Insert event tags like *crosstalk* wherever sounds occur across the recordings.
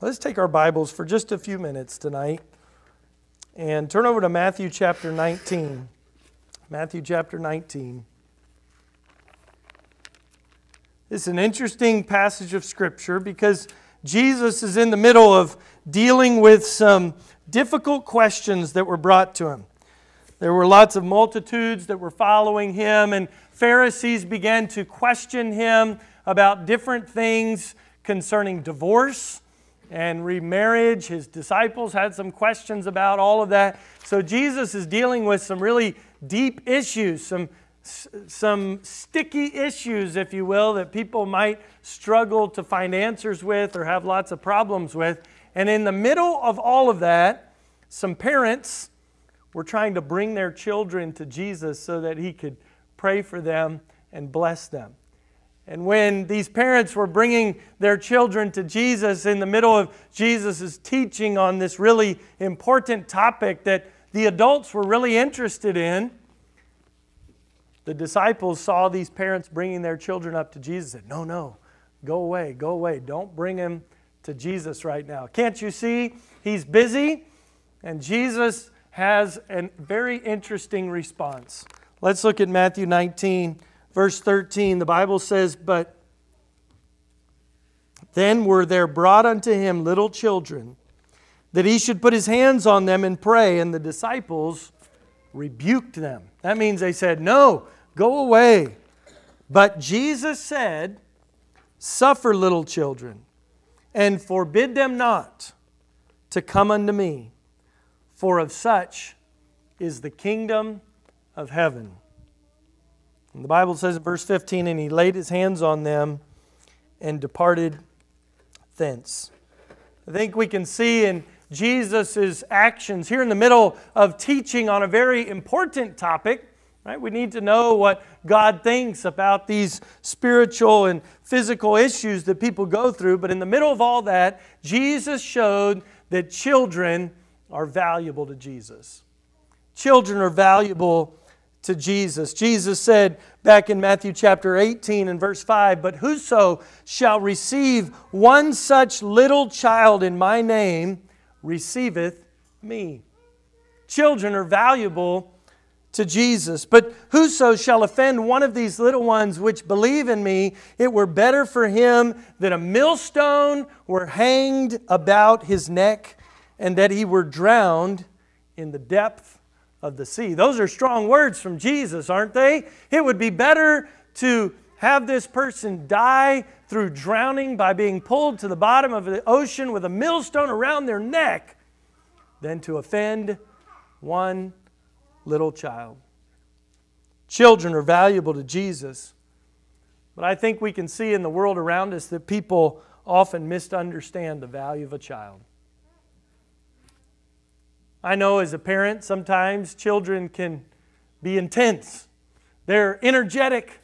Let's take our Bibles for just a few minutes tonight and turn over to Matthew chapter 19. Matthew chapter 19. This is an interesting passage of Scripture because Jesus is in the middle of dealing with some difficult questions that were brought to him. There were lots of multitudes that were following him, and Pharisees began to question him about different things concerning divorce and remarriage. His disciples had some questions about all of that. So Jesus is dealing with some really deep issues, some some sticky issues, if you will, that people might struggle to find answers with or have lots of problems with. And in the middle of all of that, some parents were trying to bring their children to Jesus so that he could pray for them and bless them. And when these parents were bringing their children to Jesus in the middle of Jesus' teaching on this really important topic that the adults were really interested in, the disciples saw these parents bringing their children up to Jesus and said, No, no, go away, go away. Don't bring him to Jesus right now. Can't you see? He's busy, and Jesus has a very interesting response. Let's look at Matthew 19 verse 13, the Bible says, But then were there brought unto him little children, that he should put his hands on them and pray, and the disciples rebuked them. That means they said, No, go away. But Jesus said, Suffer little children, and forbid them not to come unto me, for of such is the kingdom of heaven. And the Bible says in verse 15, and he laid his hands on them and departed thence. I think we can see in Jesus' actions here in the middle of teaching on a very important topic. Right? We need to know what God thinks about these spiritual and physical issues that people go through. But in the middle of all that, Jesus showed that children are valuable to Jesus. Children are valuable to Jesus. Jesus said back in Matthew chapter 18 and verse 5 But whoso shall receive one such little child in my name receiveth me. Children are valuable to Jesus. But whoso shall offend one of these little ones which believe in me, it were better for him that a millstone were hanged about his neck and that he were drowned in the depth of the sea. Those are strong words from Jesus, aren't they? It would be better to have this person die through drowning by being pulled to the bottom of the ocean with a millstone around their neck than to offend one little child. Children are valuable to Jesus, but I think we can see in the world around us that people often misunderstand the value of a child. I know as a parent, sometimes children can be intense. They're energetic.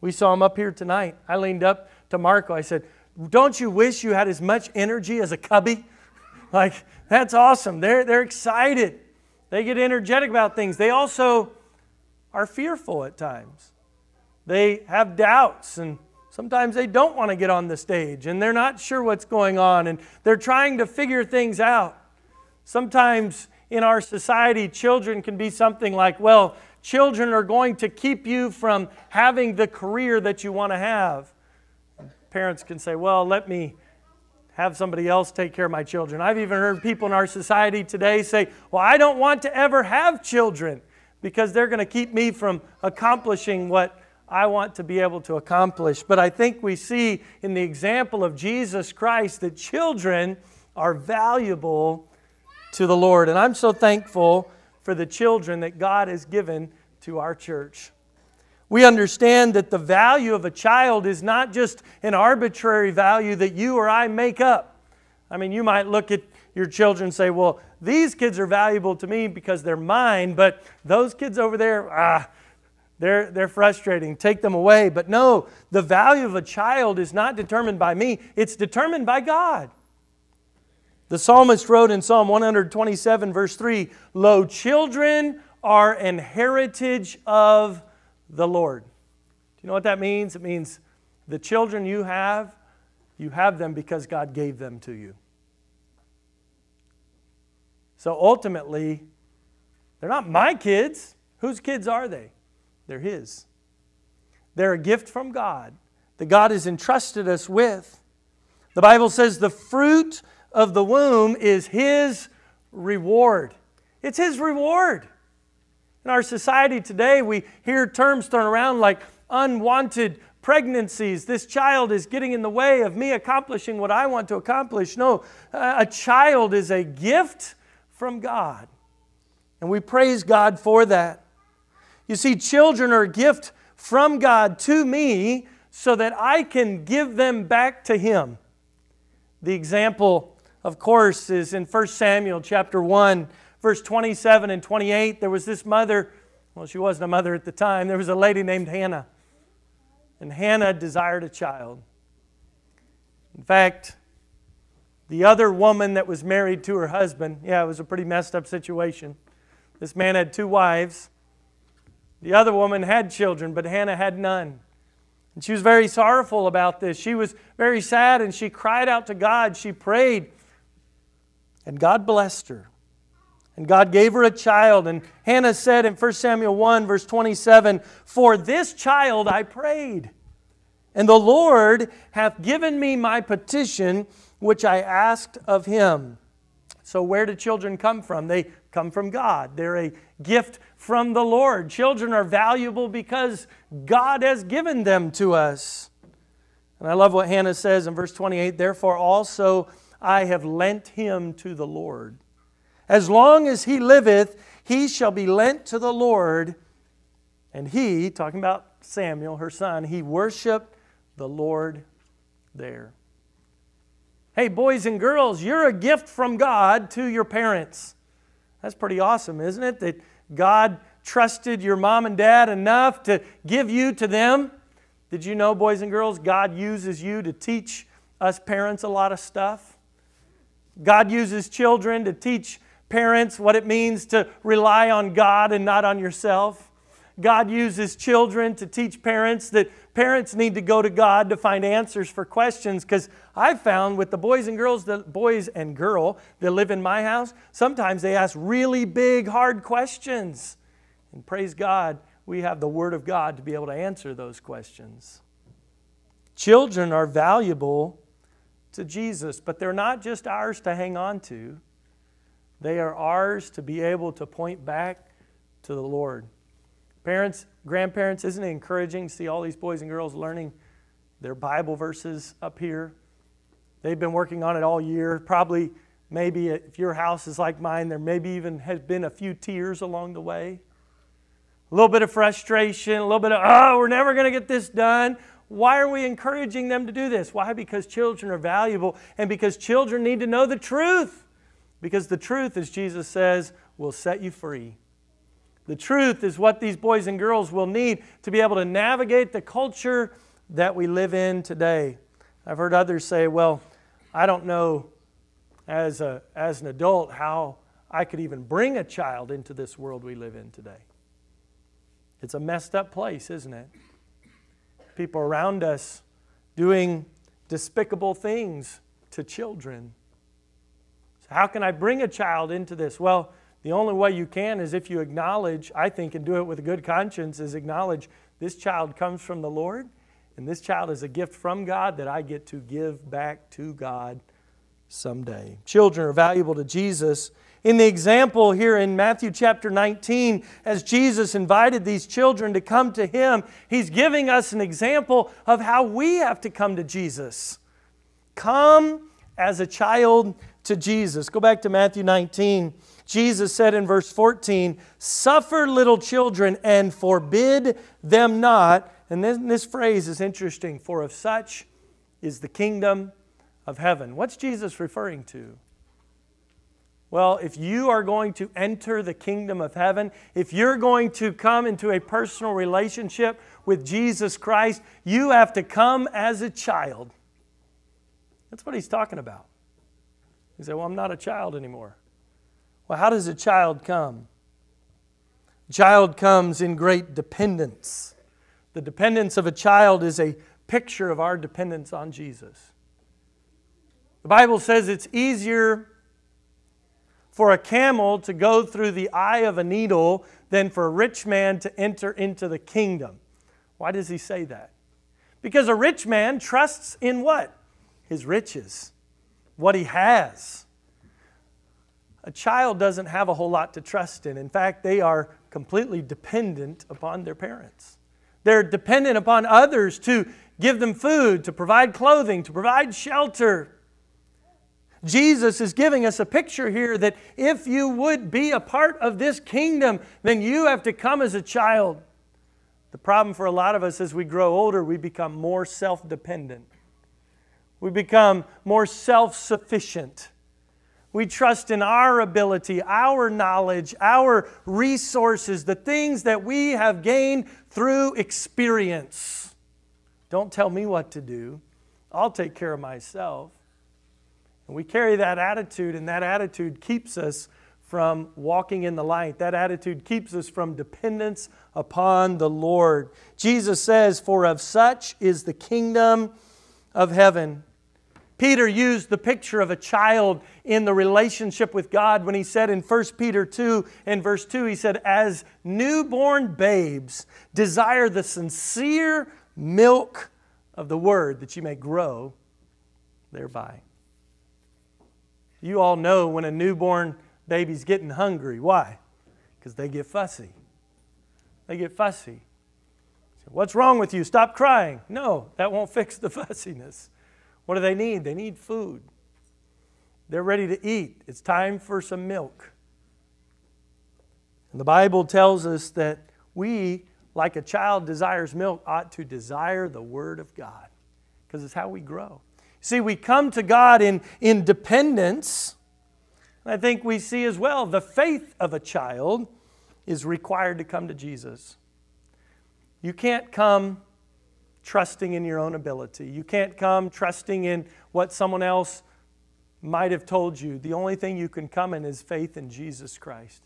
We saw them up here tonight. I leaned up to Marco. I said, Don't you wish you had as much energy as a cubby? *laughs* Like, that's awesome. They're, they're excited. They get energetic about things. They also are fearful at times. They have doubts and sometimes they don't want to get on the stage and they're not sure what's going on and they're trying to figure things out. Sometimes in our society, children can be something like, well, children are going to keep you from having the career that you want to have. Parents can say, well, let me have somebody else take care of my children. I've even heard people in our society today say, well, I don't want to ever have children because they're going to keep me from accomplishing what I want to be able to accomplish. But I think we see in the example of Jesus Christ that children are valuable to the Lord. And I'm so thankful for the children that God has given to our church. We understand that the value of a child is not just an arbitrary value that you or I make up. I mean, you might look at your children and say, well, these kids are valuable to me because they're mine, but those kids over there, ah, they're, they're frustrating. Take them away. But no, the value of a child is not determined by me, it's determined by God. The psalmist wrote in Psalm 127, verse 3 Lo, children are an heritage of the Lord. Do you know what that means? It means the children you have, you have them because God gave them to you. So ultimately, they're not my kids. Whose kids are they? They're His. They're a gift from God that God has entrusted us with. The Bible says the fruit of the womb is His reward. It's His reward. In our society today, we hear terms thrown around like unwanted pregnancies. This child is getting in the way of me accomplishing what I want to accomplish. No, a child is a gift from God. And we praise God for that. You see, children are a gift from God to me so that I can give them back to Him. The example, of course, is in 1 Samuel chapter 1, verse 27 and 28. There was this mother, well, she wasn't a mother at the time, there was a lady named Hannah. And Hannah desired a child. In fact, the other woman that was married to her husband, yeah, it was a pretty messed up situation. This man had two wives. The other woman had children, but Hannah had none. And she was very sorrowful about this. She was very sad and she cried out to God. She prayed. And God blessed her. And God gave her a child. And Hannah said in 1 Samuel 1, verse 27, For this child I prayed. And the Lord hath given me my petition which I asked of him. So, where do children come from? They come from God. They're a gift from the Lord. Children are valuable because God has given them to us. And I love what Hannah says in verse 28 Therefore also I have lent him to the Lord. As long as he liveth, he shall be lent to the Lord. And he, talking about Samuel, her son, he worshiped the Lord there. Hey, boys and girls, you're a gift from God to your parents. That's pretty awesome, isn't it? That God trusted your mom and dad enough to give you to them. Did you know, boys and girls, God uses you to teach us parents a lot of stuff? God uses children to teach parents what it means to rely on God and not on yourself. God uses children to teach parents that parents need to go to God to find answers for questions because I've found with the boys and girls, the boys and girl that live in my house, sometimes they ask really big, hard questions. And praise God, we have the Word of God to be able to answer those questions. Children are valuable to Jesus, but they're not just ours to hang on to, they are ours to be able to point back to the Lord. Parents, grandparents, isn't it encouraging to see all these boys and girls learning their Bible verses up here? They've been working on it all year. Probably, maybe if your house is like mine, there maybe even has been a few tears along the way. A little bit of frustration, a little bit of, oh, we're never going to get this done. Why are we encouraging them to do this? Why? Because children are valuable and because children need to know the truth. Because the truth, as Jesus says, will set you free. The truth is what these boys and girls will need to be able to navigate the culture that we live in today. I've heard others say, well, I don't know as, a, as an adult how I could even bring a child into this world we live in today. It's a messed up place, isn't it? People around us doing despicable things to children. So, how can I bring a child into this? Well, the only way you can is if you acknowledge, I think, and do it with a good conscience, is acknowledge this child comes from the Lord, and this child is a gift from God that I get to give back to God someday. Children are valuable to Jesus. In the example here in Matthew chapter 19, as Jesus invited these children to come to Him, He's giving us an example of how we have to come to Jesus. Come as a child to Jesus. Go back to Matthew 19. Jesus said in verse 14, Suffer little children and forbid them not. And then this phrase is interesting for of such is the kingdom of heaven. What's Jesus referring to? Well, if you are going to enter the kingdom of heaven, if you're going to come into a personal relationship with Jesus Christ, you have to come as a child. That's what he's talking about. He said, Well, I'm not a child anymore. Well, how does a child come? A child comes in great dependence. The dependence of a child is a picture of our dependence on Jesus. The Bible says it's easier for a camel to go through the eye of a needle than for a rich man to enter into the kingdom. Why does he say that? Because a rich man trusts in what? His riches, what he has. A child doesn't have a whole lot to trust in. In fact, they are completely dependent upon their parents. They're dependent upon others to give them food, to provide clothing, to provide shelter. Jesus is giving us a picture here that if you would be a part of this kingdom, then you have to come as a child. The problem for a lot of us as we grow older, we become more self dependent. We become more self sufficient. We trust in our ability, our knowledge, our resources, the things that we have gained through experience. Don't tell me what to do. I'll take care of myself. And we carry that attitude, and that attitude keeps us from walking in the light. That attitude keeps us from dependence upon the Lord. Jesus says, For of such is the kingdom of heaven. Peter used the picture of a child in the relationship with God when he said in 1 Peter 2 and verse 2, he said, As newborn babes, desire the sincere milk of the word that you may grow thereby. You all know when a newborn baby's getting hungry. Why? Because they get fussy. They get fussy. What's wrong with you? Stop crying. No, that won't *laughs* fix the fussiness. What do they need? They need food. They're ready to eat. It's time for some milk. And the Bible tells us that we, like a child desires milk, ought to desire the Word of God because it's how we grow. See, we come to God in, in dependence. I think we see as well the faith of a child is required to come to Jesus. You can't come trusting in your own ability. You can't come trusting in what someone else might have told you. The only thing you can come in is faith in Jesus Christ.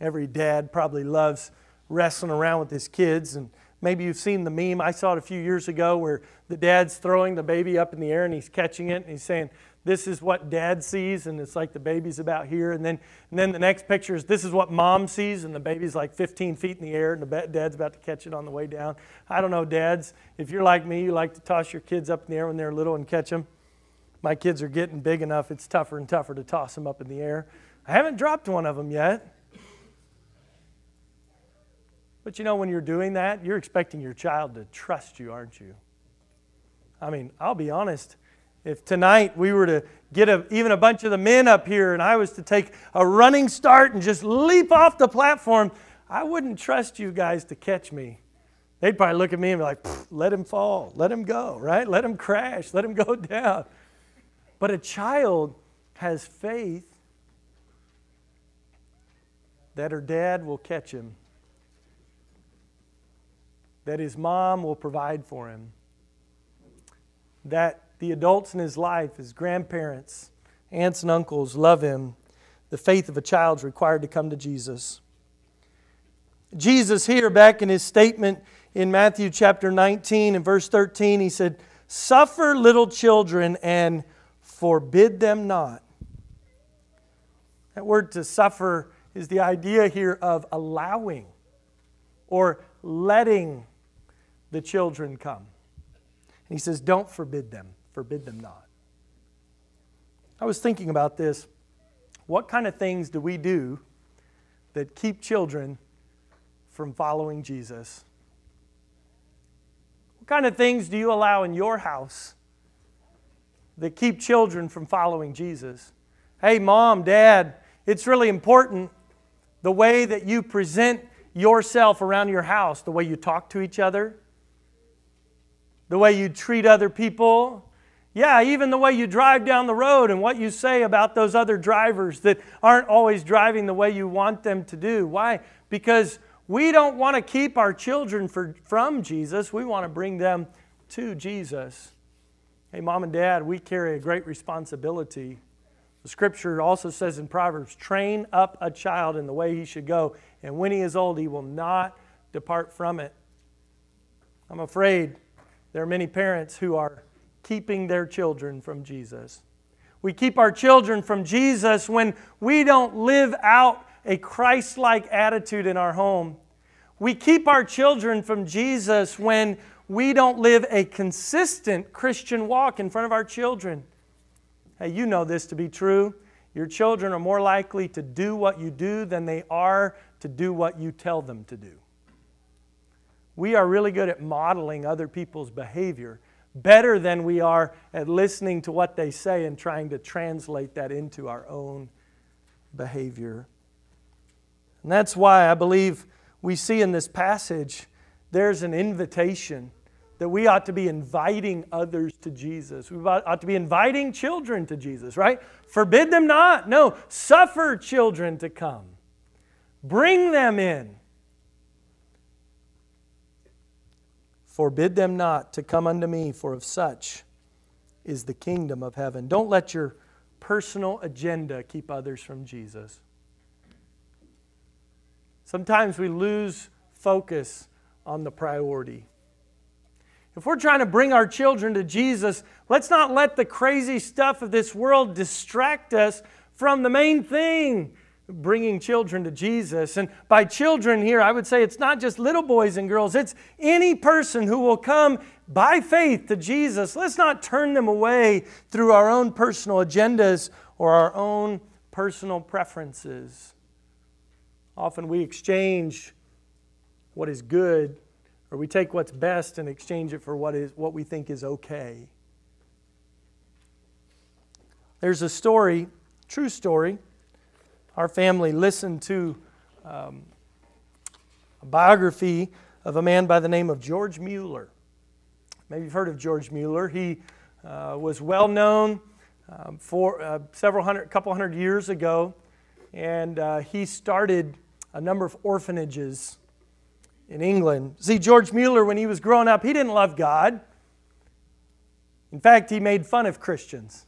Every dad probably loves wrestling around with his kids and Maybe you've seen the meme. I saw it a few years ago where the dad's throwing the baby up in the air and he's catching it and he's saying, This is what dad sees, and it's like the baby's about here. And then, and then the next picture is, This is what mom sees, and the baby's like 15 feet in the air and the dad's about to catch it on the way down. I don't know, dads, if you're like me, you like to toss your kids up in the air when they're little and catch them. My kids are getting big enough, it's tougher and tougher to toss them up in the air. I haven't dropped one of them yet. But you know, when you're doing that, you're expecting your child to trust you, aren't you? I mean, I'll be honest. If tonight we were to get a, even a bunch of the men up here and I was to take a running start and just leap off the platform, I wouldn't trust you guys to catch me. They'd probably look at me and be like, let him fall, let him go, right? Let him crash, let him go *laughs* down. But a child has faith that her dad will catch him that his mom will provide for him, that the adults in his life, his grandparents, aunts, and uncles love him. The faith of a child is required to come to Jesus. Jesus, here, back in his statement in Matthew chapter 19 and verse 13, he said, Suffer little children and forbid them not. That word to suffer is the idea here of allowing or letting the children come. And he says, Don't forbid them, forbid them not. I was thinking about this. What kind of things do we do that keep children from following Jesus? What kind of things do you allow in your house that keep children from following Jesus? Hey, mom, dad, it's really important the way that you present yourself around your house, the way you talk to each other, the way you treat other people. Yeah, even the way you drive down the road and what you say about those other drivers that aren't always driving the way you want them to do. Why? Because we don't want to keep our children for, from Jesus, we want to bring them to Jesus. Hey, mom and dad, we carry a great responsibility. The scripture also says in Proverbs train up a child in the way he should go, and when he is old, he will not depart from it. I'm afraid there are many parents who are keeping their children from Jesus. We keep our children from Jesus when we don't live out a Christ like attitude in our home. We keep our children from Jesus when we don't live a consistent Christian walk in front of our children. Hey, you know this to be true. Your children are more likely to do what you do than they are to do what you tell them to do. We are really good at modeling other people's behavior better than we are at listening to what they say and trying to translate that into our own behavior. And that's why I believe we see in this passage there's an invitation that we ought to be inviting others to Jesus. We ought to be inviting children to Jesus, right? Forbid them not. No, suffer children to come. Bring them in. Forbid them not to come unto me, for of such is the kingdom of heaven. Don't let your personal agenda keep others from Jesus. Sometimes we lose focus on the priority. If we're trying to bring our children to Jesus, let's not let the crazy stuff of this world distract us from the main thing bringing children to Jesus. And by children here, I would say it's not just little boys and girls, it's any person who will come by faith to Jesus. Let's not turn them away through our own personal agendas or our own personal preferences. Often we exchange what is good or we take what's best and exchange it for what is what we think is okay. There's a story, true story, our family listened to um, a biography of a man by the name of George Mueller. Maybe you've heard of George Mueller. He uh, was well known um, for uh, several hundred, couple hundred years ago, and uh, he started a number of orphanages in England. See, George Mueller, when he was growing up, he didn't love God. In fact, he made fun of Christians.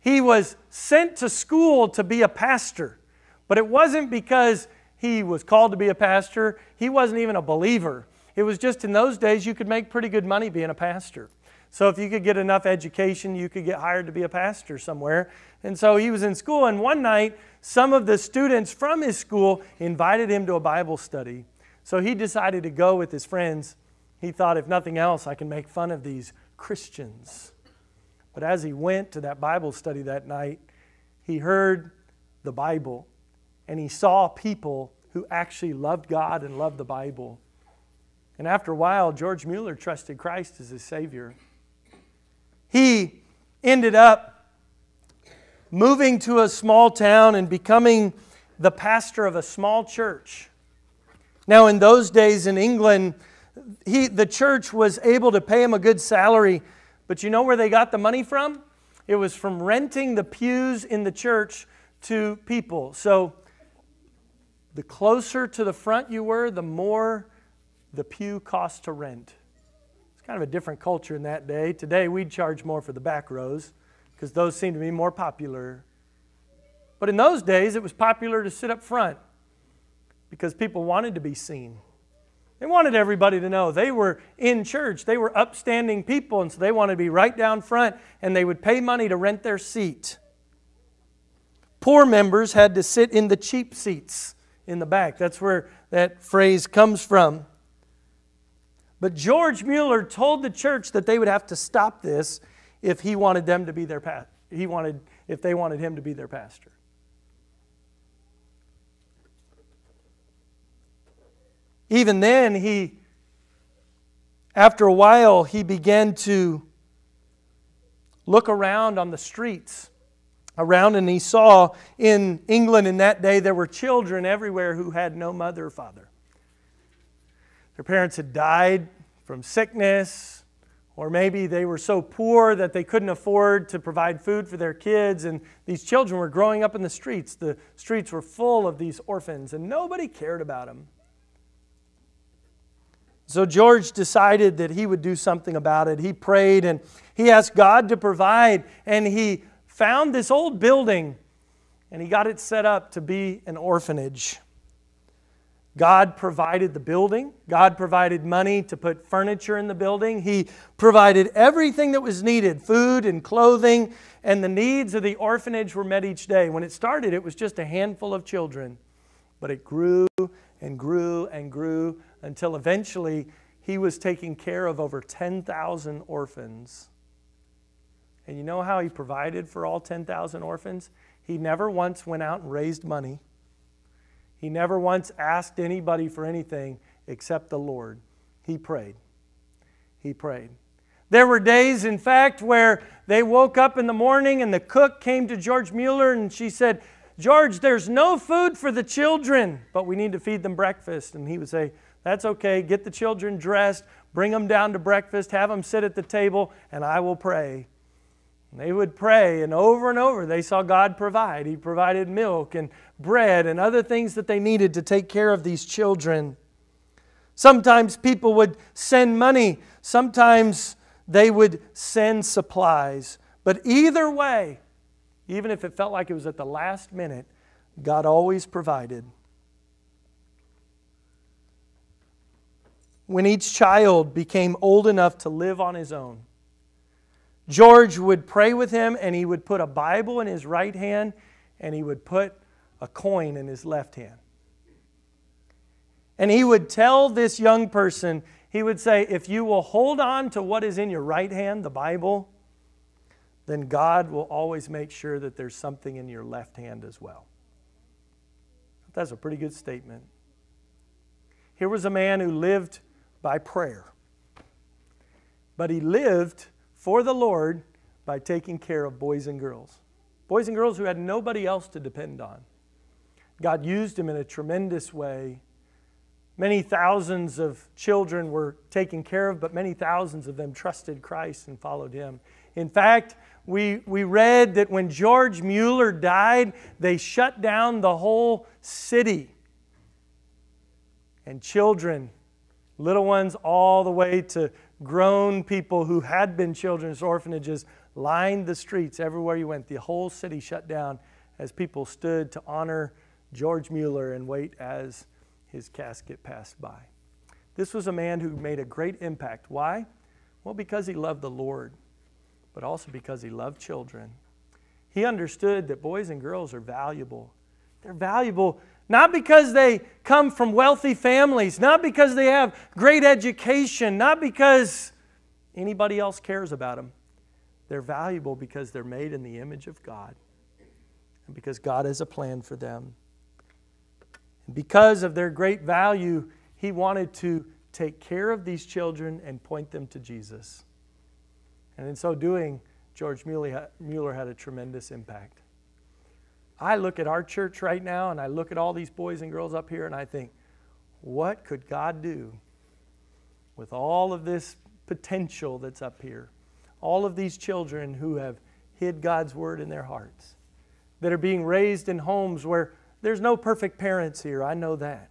He was sent to school to be a pastor, but it wasn't because he was called to be a pastor. He wasn't even a believer. It was just in those days you could make pretty good money being a pastor. So if you could get enough education, you could get hired to be a pastor somewhere. And so he was in school, and one night, some of the students from his school invited him to a Bible study. So he decided to go with his friends. He thought, if nothing else, I can make fun of these Christians. But as he went to that Bible study that night, he heard the Bible and he saw people who actually loved God and loved the Bible. And after a while, George Mueller trusted Christ as his Savior. He ended up moving to a small town and becoming the pastor of a small church. Now, in those days in England, he, the church was able to pay him a good salary but you know where they got the money from? It was from renting the pews in the church to people. So the closer to the front you were, the more the pew cost to rent. It's kind of a different culture in that day. Today we'd charge more for the back rows because those seem to be more popular. But in those days, it was popular to sit up front because people wanted to be seen. They wanted everybody to know they were in church. They were upstanding people, and so they wanted to be right down front, and they would pay money to rent their seat. Poor members had to sit in the cheap seats in the back. That's where that phrase comes from. But George Mueller told the church that they would have to stop this if he wanted them to be their pastor. He wanted if they wanted him to be their pastor. Even then, he, after a while, he began to look around on the streets around and he saw in England in that day there were children everywhere who had no mother or father. Their parents had died from sickness, or maybe they were so poor that they couldn't afford to provide food for their kids, and these children were growing up in the streets. The streets were full of these orphans, and nobody cared about them. So George decided that he would do something about it. He prayed and he asked God to provide, and he found this old building and he got it set up to be an orphanage. God provided the building. God provided money to put furniture in the building. He provided everything that was needed food and clothing, and the needs of the orphanage were met each day. When it started, it was just a handful of children, but it grew and grew and grew until eventually he was taking care of over 10,000 orphans. And you know how he provided for all 10,000 orphans? He never once went out and raised money. He never once asked anybody for anything except the Lord. He prayed. He prayed. There were days, in fact, where they woke up in the morning and the cook came to George Mueller and she said, George, there's no food for the children, but we need to feed them breakfast. And he would say, That's okay. Get the children dressed, bring them down to breakfast, have them sit at the table, and I will pray. And they would pray, and over and over they saw God provide. He provided milk and bread and other things that they needed to take care of these children. Sometimes people would send money, sometimes they would send supplies. But either way, even if it felt like it was at the last minute, God always provided. When each child became old enough to live on his own, George would pray with him and he would put a Bible in his right hand and he would put a coin in his left hand. And he would tell this young person, he would say, If you will hold on to what is in your right hand, the Bible, then God will always make sure that there's something in your left hand as well. That's a pretty good statement. Here was a man who lived by prayer, but he lived for the Lord by taking care of boys and girls. Boys and girls who had nobody else to depend on. God used him in a tremendous way. Many thousands of children were taken care of, but many thousands of them trusted Christ and followed him. In fact, we, we read that when George Mueller died, they shut down the whole city. And children, little ones, all the way to grown people who had been children's orphanages lined the streets everywhere you went. The whole city shut down as people stood to honor George Mueller and wait as his casket passed by. This was a man who made a great impact. Why? Well, because he loved the Lord, but also because he loved children. He understood that boys and girls are valuable. They're valuable not because they come from wealthy families, not because they have great education, not because anybody else cares about them. They're valuable because they're made in the image of God and because God has a plan for them. And because of their great value, He wanted to take care of these children and point them to Jesus. And in so doing, George Mueller had a tremendous impact. I look at our church right now and I look at all these boys and girls up here and I think, what could God do with all of this potential that's up here? All of these children who have hid God's word in their hearts, that are being raised in homes where there's no perfect parents here. I know that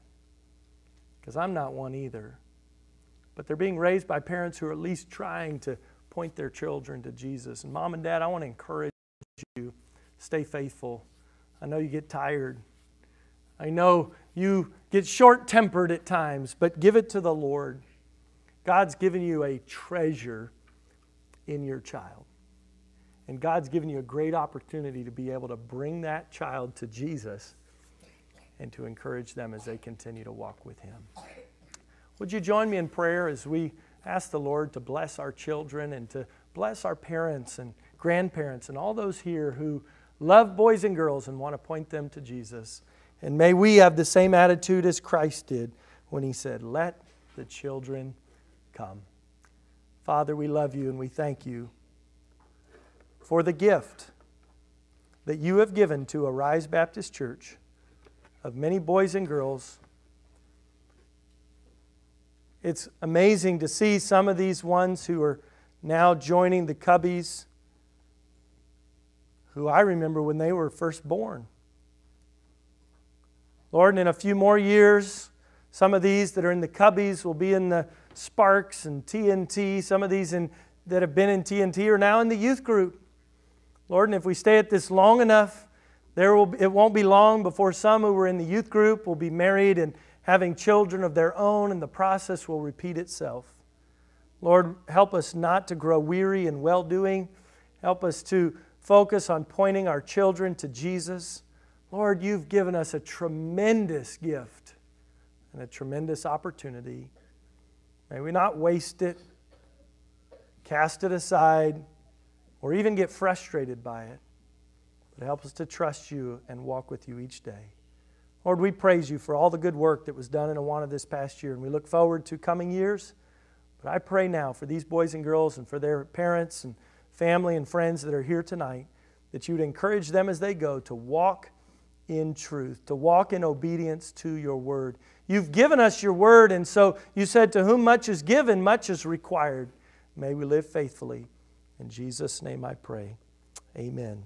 because I'm not one either. But they're being raised by parents who are at least trying to point their children to Jesus. And mom and dad, I want to encourage you stay faithful I know you get tired. I know you get short tempered at times, but give it to the Lord. God's given you a treasure in your child. And God's given you a great opportunity to be able to bring that child to Jesus and to encourage them as they continue to walk with Him. Would you join me in prayer as we ask the Lord to bless our children and to bless our parents and grandparents and all those here who love boys and girls and want to point them to Jesus. And may we have the same attitude as Christ did when he said, Let the children come. Father, we love you and we thank you for the gift that you have given to Arise Baptist Church of many boys and girls. It's amazing to see some of these ones who are now joining the Cubbies who I remember when they were first born. Lord, and in a few more years, some of these that are in the Cubbies will be in the Sparks and TNT. Some of these in, that have been in TNT are now in the youth group. Lord, and if we stay at this long enough, there will, it won't be long before some who were in the youth group will be married and having children of their own, and the process will repeat itself. Lord, help us not to grow weary in well doing. Help us to focus on pointing our children to Jesus. Lord, you've given us a tremendous gift and a tremendous opportunity. May we not waste it, cast it aside, or even get frustrated by it, but help us to trust you and walk with you each day. Lord, we praise you for all the good work that was done in Awana this past year, and we look forward to coming years. But I pray now for these boys and girls and for their parents and family and friends that are here tonight that you would encourage them as they go to walk in truth, to walk in obedience to your word. You've given us your word, and so you said, To whom much is given, much is required. May we live faithfully. In Jesus' name I pray. Amen.